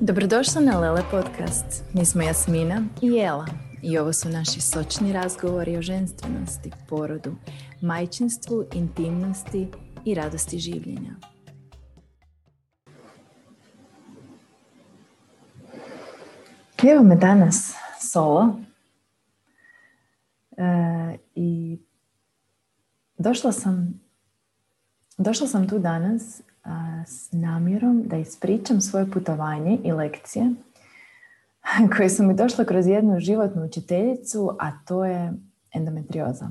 Dobrodošla na Lele Podcast. Mi smo Jasmina i Jela i ovo su naši sočni razgovori o ženstvenosti, porodu, majčinstvu, intimnosti i radosti življenja. Evo me danas solo e, i došla sam, došla sam tu danas s namjerom da ispričam svoje putovanje i lekcije koje su mi došle kroz jednu životnu učiteljicu, a to je endometrioza.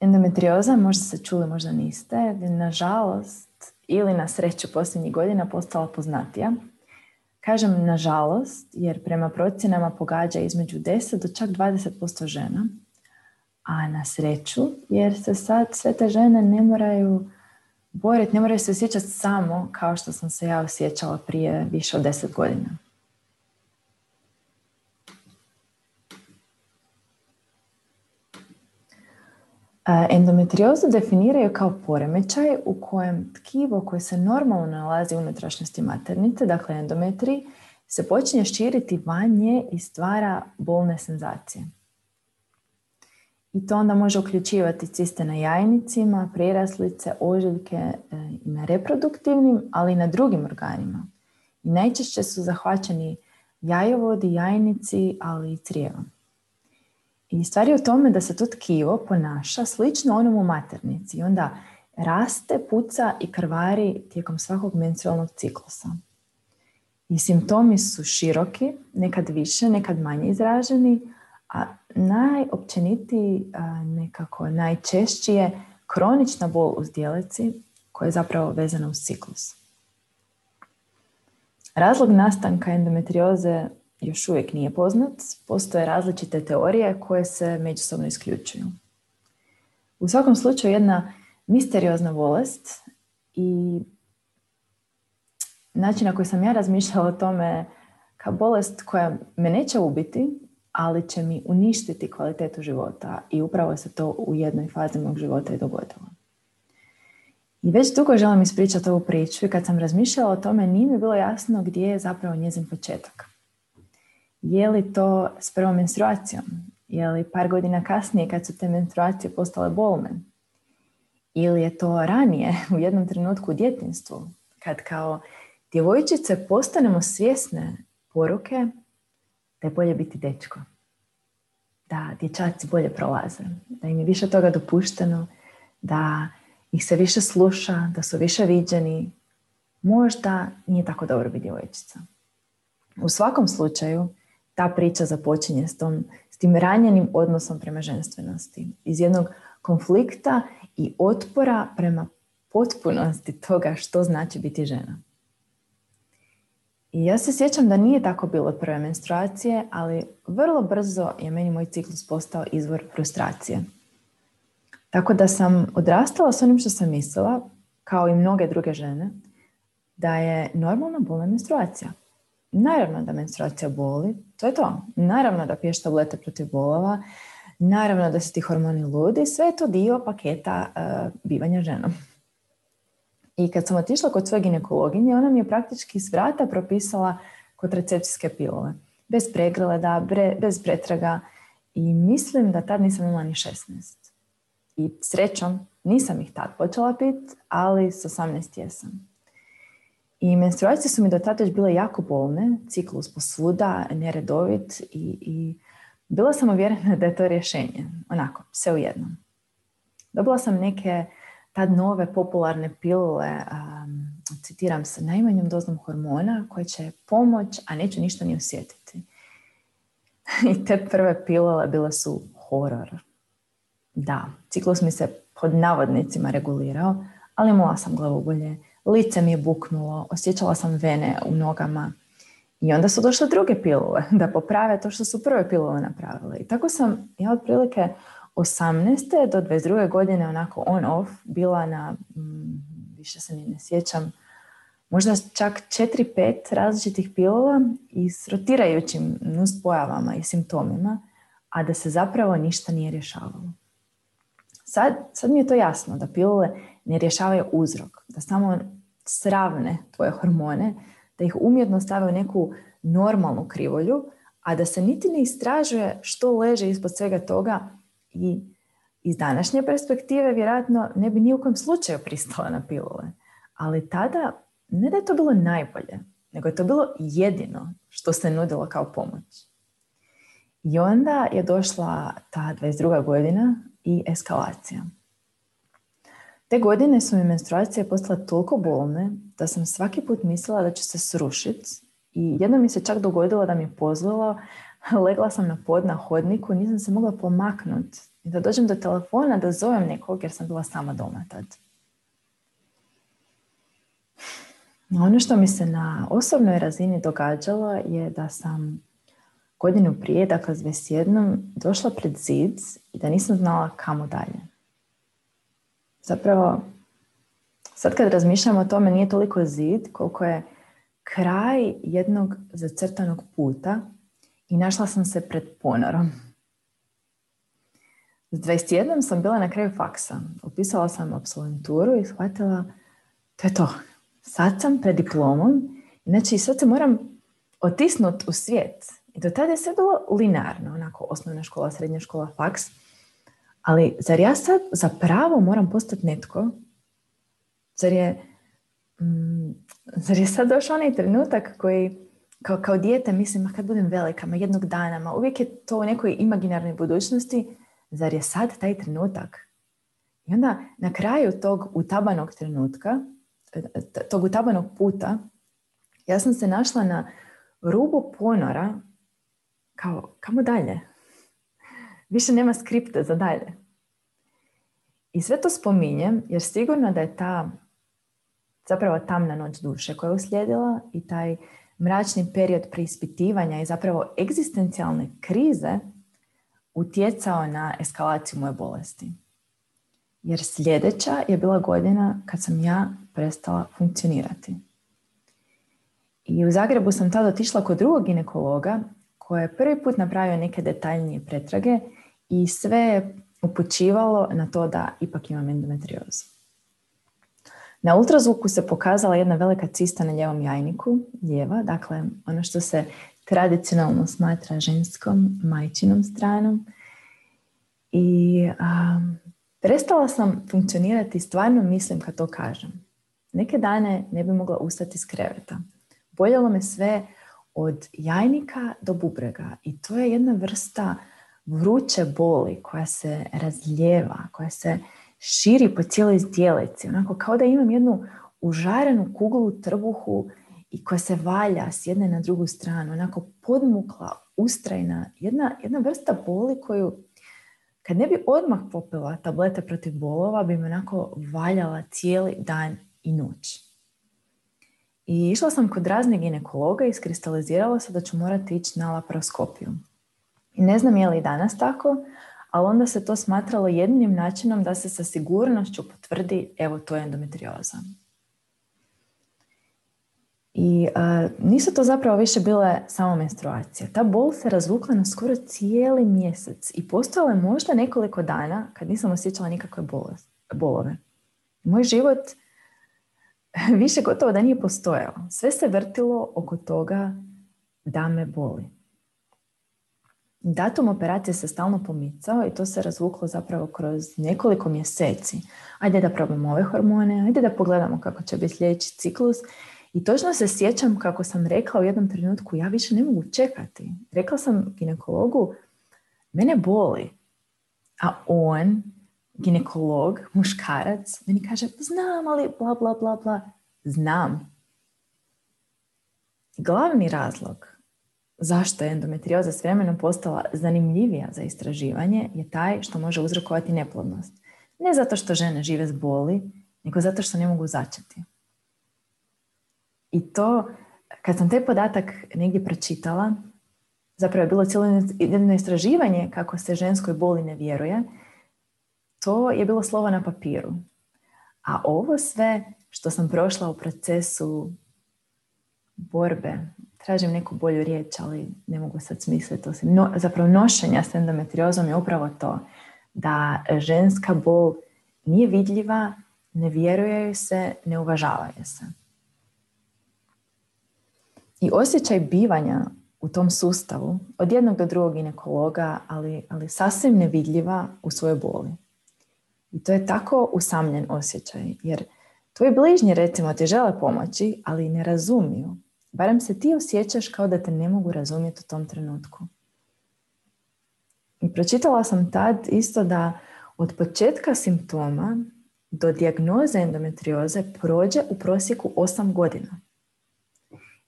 Endometrioza, možda ste čuli, možda niste, nažalost ili na sreću posljednjih godina postala poznatija. Kažem nažalost, jer prema procjenama pogađa između 10 do čak 20% žena, a na sreću, jer se sad sve te žene ne moraju boriti, ne moraju se osjećati samo kao što sam se ja osjećala prije više od deset godina. Endometriozu definiraju kao poremećaj u kojem tkivo koje se normalno nalazi u unutrašnjosti maternice, dakle endometri, se počinje širiti vanje i stvara bolne senzacije. I to onda može uključivati ciste na jajnicima, priraslice, ožiljke e, i na reproduktivnim, ali i na drugim organima. Najčešće su zahvaćeni jajovodi, jajnici, ali i crijevom. I stvar je u tome da se to tkivo ponaša slično onom u maternici i onda raste, puca i krvari tijekom svakog menstrualnog ciklusa. I simptomi su široki, nekad više, nekad manje izraženi, a najopćenitiji, nekako najčešći je kronična bol u zdjelici koja je zapravo vezana uz ciklus. Razlog nastanka endometrioze još uvijek nije poznat. Postoje različite teorije koje se međusobno isključuju. U svakom slučaju jedna misteriozna bolest i način na koji sam ja razmišljala o tome kao bolest koja me neće ubiti, ali će mi uništiti kvalitetu života i upravo se to u jednoj fazi mog života i dogodilo. I već dugo želim ispričati ovu priču i kad sam razmišljala o tome nije mi bilo jasno gdje je zapravo njezin početak. Je li to s prvom menstruacijom? Je li par godina kasnije kad su te menstruacije postale bolne? Ili je to ranije u jednom trenutku u djetinstvu kad kao djevojčice postanemo svjesne poruke da je bolje biti dečko. Da dječaci bolje prolaze, da im je više toga dopušteno, da ih se više sluša, da su više viđeni. Možda nije tako dobro biti djevojčica. U svakom slučaju, ta priča započinje s, tom, s tim ranjenim odnosom prema ženstvenosti. Iz jednog konflikta i otpora prema potpunosti toga što znači biti žena. Ja se sjećam da nije tako bilo od prve menstruacije, ali vrlo brzo je meni moj ciklus postao izvor frustracije. Tako da sam odrastala s onim što sam mislila, kao i mnoge druge žene, da je normalna bolna menstruacija. Naravno da menstruacija boli, to je to. Naravno da piješ tablete protiv bolova, naravno da su ti hormoni ludi, sve je to dio paketa uh, bivanja ženom. I kad sam otišla kod svoje ginekologinje, ona mi je praktički s vrata propisala kontracepcijske pilove. Bez pregleda, bez pretraga. I mislim da tad nisam imala ni 16. I srećom nisam ih tad počela pit, ali s 18 jesam. I menstruacije su mi do tada već bile jako bolne, ciklus posvuda, neredovit i, i bila sam uvjerena da je to rješenje. Onako, sve u jednom. Dobila sam neke tad nove popularne pilule, um, citiram se, najmanjom dozom hormona koje će pomoć, a neću ništa ni osjetiti. I te prve pilule bile su horor. Da, ciklus mi se pod navodnicima regulirao, ali imala sam glavobolje, lice mi je buknulo, osjećala sam vene u nogama. I onda su došle druge pilule da poprave to što su prve pilule napravile. I tako sam ja otprilike 18. do 22. godine onako on-off bila na, mm, više se ni ne sjećam, možda čak 4-5 različitih pilula i s rotirajućim nuspojavama i simptomima, a da se zapravo ništa nije rješavalo. Sad, sad mi je to jasno, da pilule ne rješavaju uzrok, da samo sravne tvoje hormone, da ih umjetno stave u neku normalnu krivolju, a da se niti ne istražuje što leže ispod svega toga i iz današnje perspektive vjerojatno ne bi ni u kojem slučaju pristala na pilule. Ali tada ne da je to bilo najbolje, nego je to bilo jedino što se nudilo kao pomoć. I onda je došla ta 22. godina i eskalacija. Te godine su mi menstruacije postale toliko bolne da sam svaki put mislila da ću se srušiti i jedno mi se čak dogodilo da mi pozvalo, legla sam na pod na hodniku, nisam se mogla pomaknuti i da dođem do telefona da zovem nekog jer sam bila sama doma tad. Ono što mi se na osobnoj razini događalo je da sam godinu prije, dakle s 21, došla pred zid i da nisam znala kamo dalje. Zapravo, sad kad razmišljam o tome, nije toliko zid koliko je kraj jednog zacrtanog puta i našla sam se pred ponorom. S 21 sam bila na kraju faksa. Upisala sam absolventuru i shvatila to je to. Sad sam pred diplomom. Znači, sad se moram otisnut u svijet. I do tada je sve bilo linearno, onako osnovna škola, srednja škola, faks. Ali zar ja sad zapravo moram postati netko? Zar je, mm, zar je sad došao onaj trenutak koji kao, kao dijete mislim, ma kad budem velika, ma jednog dana, ma uvijek je to u nekoj imaginarnoj budućnosti, zar je sad taj trenutak? I onda na kraju tog utabanog trenutka, tog utabanog puta, ja sam se našla na rubu ponora kao, kamo dalje? Više nema skripte za dalje. I sve to spominjem jer sigurno da je ta zapravo tamna noć duše koja je uslijedila i taj mračni period preispitivanja i zapravo egzistencijalne krize utjecao na eskalaciju moje bolesti. Jer sljedeća je bila godina kad sam ja prestala funkcionirati. I u Zagrebu sam tada otišla kod drugog ginekologa koje je prvi put napravio neke detaljnije pretrage i sve je upućivalo na to da ipak imam endometriozu. Na ultrazvuku se pokazala jedna velika cista na ljevom jajniku, lijeva, dakle ono što se tradicionalno smatra ženskom majčinom stranom. I prestala sam funkcionirati, stvarno mislim kad to kažem. Neke dane ne bi mogla ustati iz kreveta. Boljelo me sve od jajnika do bubrega i to je jedna vrsta vruće boli koja se razljeva, koja se širi po cijeloj zdjelici, onako kao da imam jednu užarenu kuglu u trbuhu i koja se valja s jedne na drugu stranu, onako podmukla, ustrajna, jedna, jedna vrsta boli koju kad ne bi odmah popila tablete protiv bolova bi me onako valjala cijeli dan i noć. I išla sam kod raznih ginekologa i iskristalizirala se da ću morati ići na laparoskopiju. I ne znam je li danas tako, ali onda se to smatralo jednim načinom da se sa sigurnošću potvrdi evo to je endometrioza. I nisu to zapravo više bile samo menstruacije. Ta bol se razvukla na skoro cijeli mjesec i postojalo je možda nekoliko dana kad nisam osjećala nikakve bolove. Moj život više gotovo da nije postojao. Sve se vrtilo oko toga da me boli. Datum operacije se stalno pomicao i to se razvuklo zapravo kroz nekoliko mjeseci. Ajde da probamo ove hormone, ajde da pogledamo kako će biti sljedeći ciklus. I točno se sjećam kako sam rekla u jednom trenutku, ja više ne mogu čekati. Rekla sam ginekologu, mene boli. A on ginekolog, muškarac, meni kaže, znam, ali bla, bla, bla, bla. Znam. Glavni razlog zašto je endometrioza s vremenom postala zanimljivija za istraživanje je taj što može uzrokovati neplodnost. Ne zato što žene žive s boli, nego zato što ne mogu začeti. I to, kad sam taj podatak negdje pročitala, zapravo je bilo cijelo jedno istraživanje kako se ženskoj boli ne vjeruje, to je bilo slovo na papiru. A ovo sve što sam prošla u procesu borbe, tražim neku bolju riječ, ali ne mogu sad smisliti to. No, zapravo nošenja s endometriozom je upravo to da ženska bol nije vidljiva, ne vjeruje se, ne uvažava se. I osjećaj bivanja u tom sustavu od jednog do drugog ginekologa, ali, ali sasvim nevidljiva u svojoj boli. I to je tako usamljen osjećaj, jer tvoji bližnji recimo ti žele pomoći, ali ne razumiju. Barem se ti osjećaš kao da te ne mogu razumjeti u tom trenutku. I pročitala sam tad isto da od početka simptoma do dijagnoze endometrioze prođe u prosjeku 8 godina.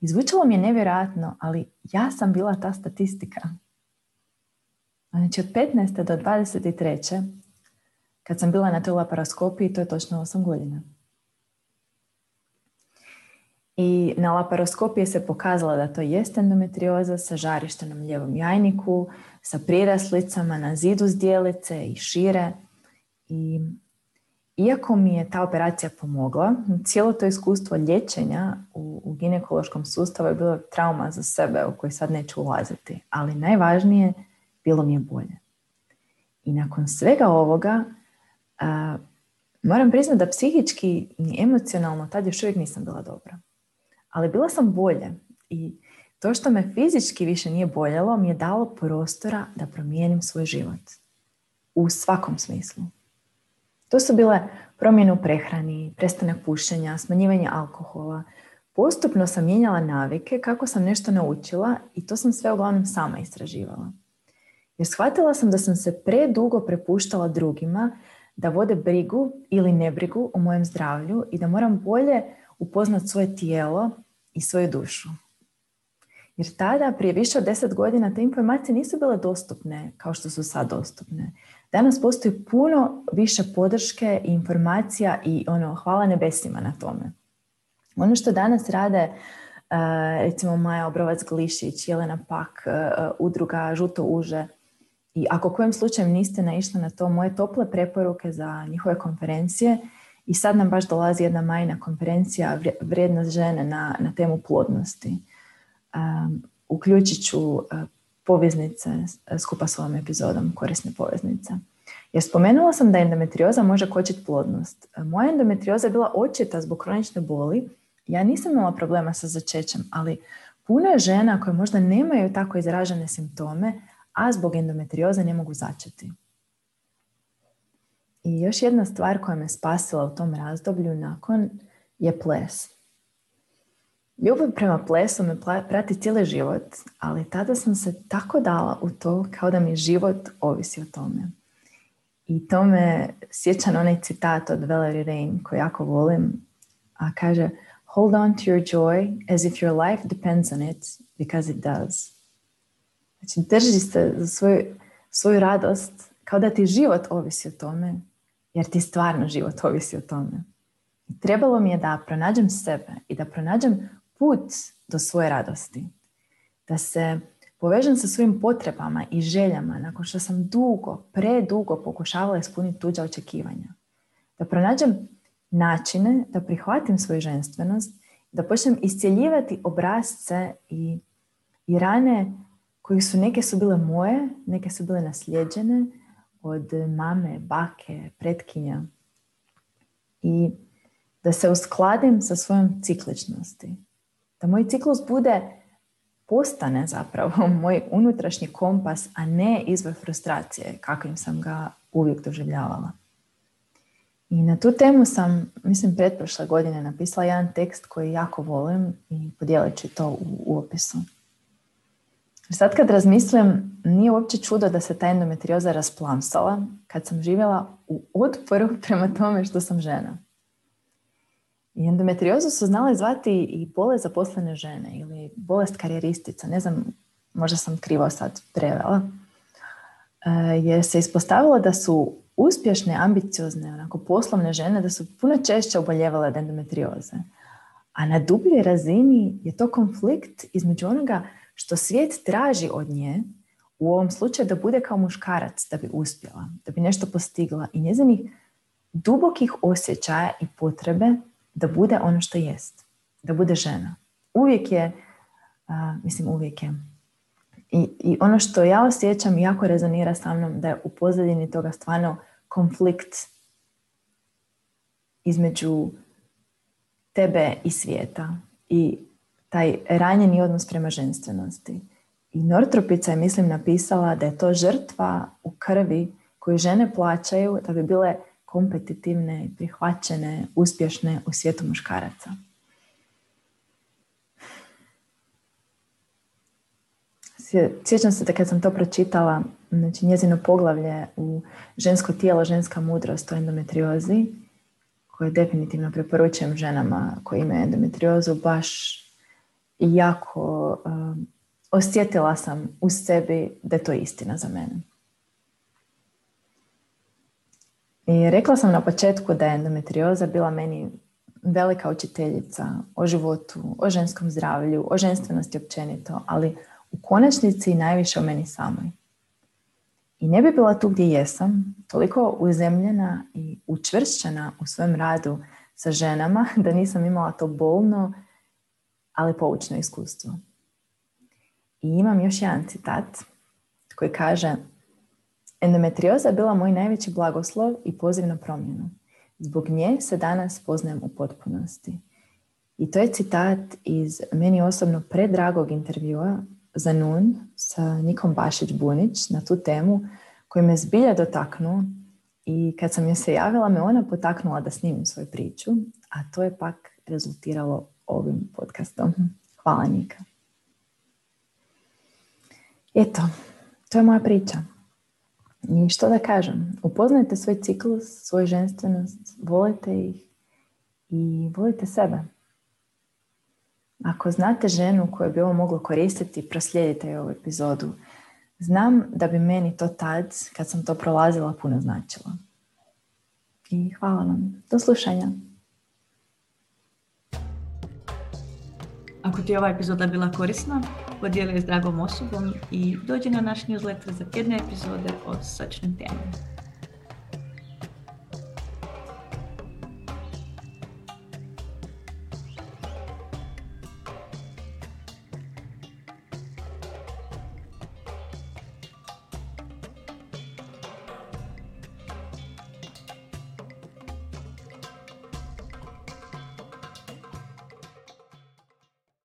Izvučalo mi je nevjerojatno, ali ja sam bila ta statistika. Znači od 15. do 23. kad sam bila na toj laparoskopiji, to je točno 8 godina. I na laparoskopiji se pokazala da to jest endometrioza sa žarištem na ljevom jajniku, sa priraslicama na zidu zdjelice i šire. I iako mi je ta operacija pomogla, cijelo to iskustvo liječenja u, u ginekološkom sustavu je bilo trauma za sebe u koji sad neću ulaziti. Ali najvažnije, bilo mi je bolje. I nakon svega ovoga, moram priznati da psihički i emocionalno tad još uvijek nisam bila dobra. Ali bila sam bolje i to što me fizički više nije boljelo mi je dalo prostora da promijenim svoj život. U svakom smislu. To su bile promjene u prehrani, prestanak pušenja, smanjivanje alkohola. Postupno sam mijenjala navike kako sam nešto naučila i to sam sve uglavnom sama istraživala. Jer shvatila sam da sam se predugo prepuštala drugima da vode brigu ili nebrigu o mojem zdravlju i da moram bolje upoznat svoje tijelo i svoju dušu. Jer tada, prije više od deset godina, te informacije nisu bile dostupne kao što su sad dostupne. Danas postoji puno više podrške i informacija i ono, hvala nebesima na tome. Ono što danas rade e, recimo Maja Obrovac-Glišić, Jelena Pak, e, udruga Žuto uže, i ako kojem slučajem niste naišli na to, moje tople preporuke za njihove konferencije i sad nam baš dolazi jedna majna konferencija vrijednost žene na, na temu plodnosti. Um, uključit ću uh, poveznice skupa s ovom epizodom, korisne poveznice. Jer spomenula sam da endometrioza može kočiti plodnost. Moja endometrioza je bila očita zbog kronične boli. Ja nisam imala problema sa začećem, ali puno je žena koje možda nemaju tako izražene simptome, a zbog endometrioze ne mogu začeti. I još jedna stvar koja me spasila u tom razdoblju nakon je ples. Ljubav prema plesu me prati cijeli život, ali tada sam se tako dala u to kao da mi život ovisi o tome. I to me sjeća na onaj citat od Valerie Rain koji jako volim, a kaže Hold on to your joy as if your life depends on it, because it does. Znači, drži se za svoju, svoju radost kao da ti život ovisi o tome, jer ti stvarno život ovisi o tome. Trebalo mi je da pronađem sebe i da pronađem put do svoje radosti. Da se povežem sa svojim potrebama i željama nakon što sam dugo, predugo pokušavala ispuniti tuđa očekivanja. Da pronađem načine da prihvatim svoju ženstvenost, da počnem iscjeljivati obrazce i, i rane koji su, neke su bile moje, neke su bile nasljeđene od mame, bake, pretkinja. I da se uskladim sa svojom cikličnosti. Da moj ciklus bude, postane zapravo moj unutrašnji kompas, a ne izvor frustracije, kakvim sam ga uvijek doživljavala. I na tu temu sam, mislim, pretprošle godine napisala jedan tekst koji jako volim i podijelit ću to u, u opisu. Sad kad razmislim, nije uopće čudo da se ta endometrioza rasplamsala kad sam živjela u otporu prema tome što sam žena. I endometriozu su znali zvati i bolest zaposlene žene ili bolest karijeristica. Ne znam, možda sam krivo sad prevela. E, jer se ispostavilo da su uspješne, ambiciozne, onako poslovne žene da su puno češće oboljevale od endometrioze. A na dubljoj razini je to konflikt između onoga što svijet traži od nje, u ovom slučaju da bude kao muškarac da bi uspjela, da bi nešto postigla i njezinih dubokih osjećaja i potrebe da bude ono što jest, da bude žena. Uvijek je, mislim uvijek je, i, I ono što ja osjećam jako rezonira sa mnom da je u pozadini toga stvarno konflikt između tebe i svijeta. I taj ranjeni odnos prema ženstvenosti. I Nortropica je, mislim, napisala da je to žrtva u krvi koju žene plaćaju da bi bile kompetitivne, prihvaćene, uspješne u svijetu muškaraca. Sjećam se da kad sam to pročitala, znači njezino poglavlje u žensko tijelo, ženska mudrost o endometriozi, koje definitivno preporučujem ženama koji imaju endometriozu, baš jako um, osjetila sam u sebi da je to istina za mene. I rekla sam na početku da je endometrioza bila meni velika učiteljica o životu, o ženskom zdravlju, o ženstvenosti općenito, ali u konačnici najviše o meni samoj. I ne bi bila tu gdje jesam, toliko uzemljena i učvršćena u svojem radu sa ženama da nisam imala to bolno, ali poučno iskustvo. I imam još jedan citat koji kaže Endometrioza je bila moj najveći blagoslov i poziv na promjenu. Zbog nje se danas poznajem u potpunosti. I to je citat iz meni osobno predragog intervjua za Nun sa Nikom Bašić-Bunić na tu temu koji me zbilja dotaknuo i kad sam joj se javila me ona potaknula da snimim svoju priču, a to je pak rezultiralo ovim podcastom. Hvala Nika. Eto, to je moja priča. I što da kažem, upoznajte svoj ciklus, svoju ženstvenost, volite ih i volite sebe. Ako znate ženu koju bi ovo moglo koristiti, proslijedite ovu epizodu. Znam da bi meni to tad, kad sam to prolazila, puno značilo. I hvala vam. Do slušanja. Ako ti je ova epizoda bila korisna, podijeli je s dragom osobom i dođi na naš newsletter za tjedne epizode o sličnim temama.